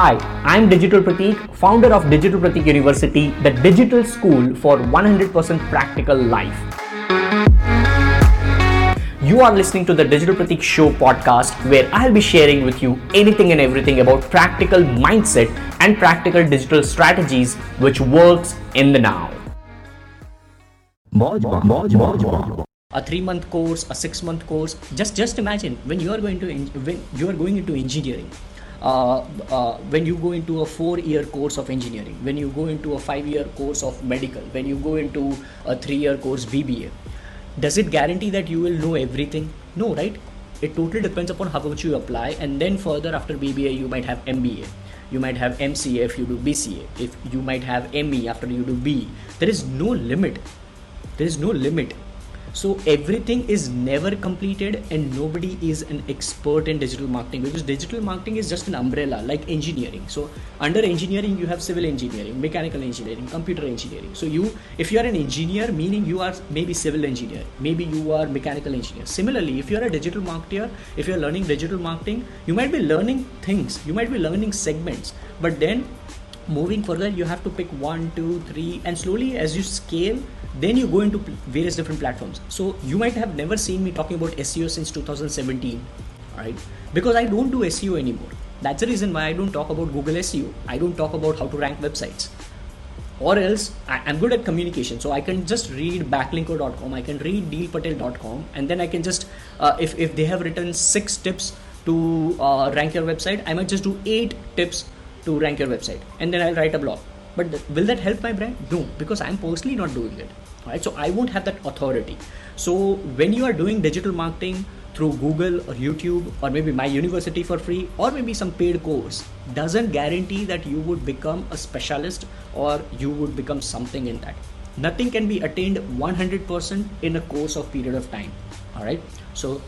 Hi, I'm Digital Pratik, founder of Digital Pratik University, the digital school for 100% practical life. You are listening to the Digital Pratik Show podcast, where I'll be sharing with you anything and everything about practical mindset and practical digital strategies which works in the now. A three month course, a six month course. Just just imagine when you are going to when you are going into engineering uh, uh, when you go into a four year course of engineering, when you go into a five year course of medical, when you go into a three year course BBA, does it guarantee that you will know everything? No, right? It totally depends upon how much you apply, and then further after BBA, you might have MBA, you might have MCA if you do BCA, if you might have ME after you do B. There is no limit. There is no limit so everything is never completed and nobody is an expert in digital marketing because digital marketing is just an umbrella like engineering. So under engineering you have civil engineering mechanical engineering computer engineering. So you if you are an engineer meaning you are maybe civil engineer maybe you are mechanical engineer. Similarly if you are a digital marketer if you are learning digital marketing you might be learning things you might be learning segments but then moving further you have to pick one two three and slowly as you scale then you go into various different platforms. So you might have never seen me talking about seo since 2017 right? Because i don't do seo anymore. That's the reason why i don't talk about google seo i don't talk about how to rank websites. Or else I, am good at communication. So i can just read backlinko.com i can read neilpatel.com and then i can just uh, if, if they have written six tips to uh, rank your website i might just do eight tips to rank your website. And then i'll write a blog. But th- will that help my brand? No because i'm personally not doing it. Right so i won't have that authority. So when you are doing digital marketing through google or youtube or maybe my university for free or maybe some paid course doesn't guarantee that you would become a specialist or you would become something in that. Nothing can be attained 100% in a course of period of time. All right so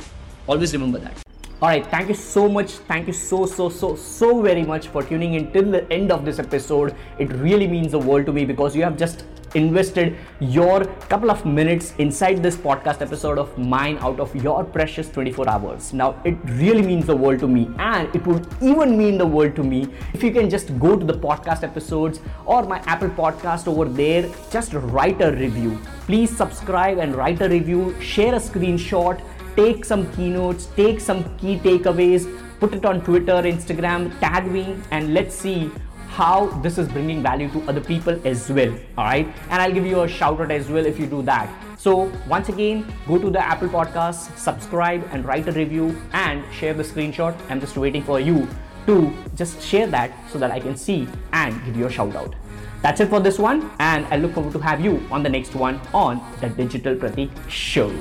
always remember that all right, thank you so much. Thank you so, so, so, so very much for tuning in till the end of this episode. It really means the world to me because you have just invested your couple of minutes inside this podcast episode of mine out of your precious 24 hours. Now, it really means the world to me, and it would even mean the world to me if you can just go to the podcast episodes or my Apple podcast over there, just write a review. Please subscribe and write a review, share a screenshot take some keynotes, take some key takeaways, put it on Twitter, Instagram, tag me, and let's see how this is bringing value to other people as well. All right, and I'll give you a shout out as well if you do that. So, once again, go to the Apple Podcast, subscribe, and write a review and share the screenshot. I'm just waiting for you to just share that so that I can see and give you a shout out. That's it for this one, and I look forward to have you on the next one on the Digital Pratik Show.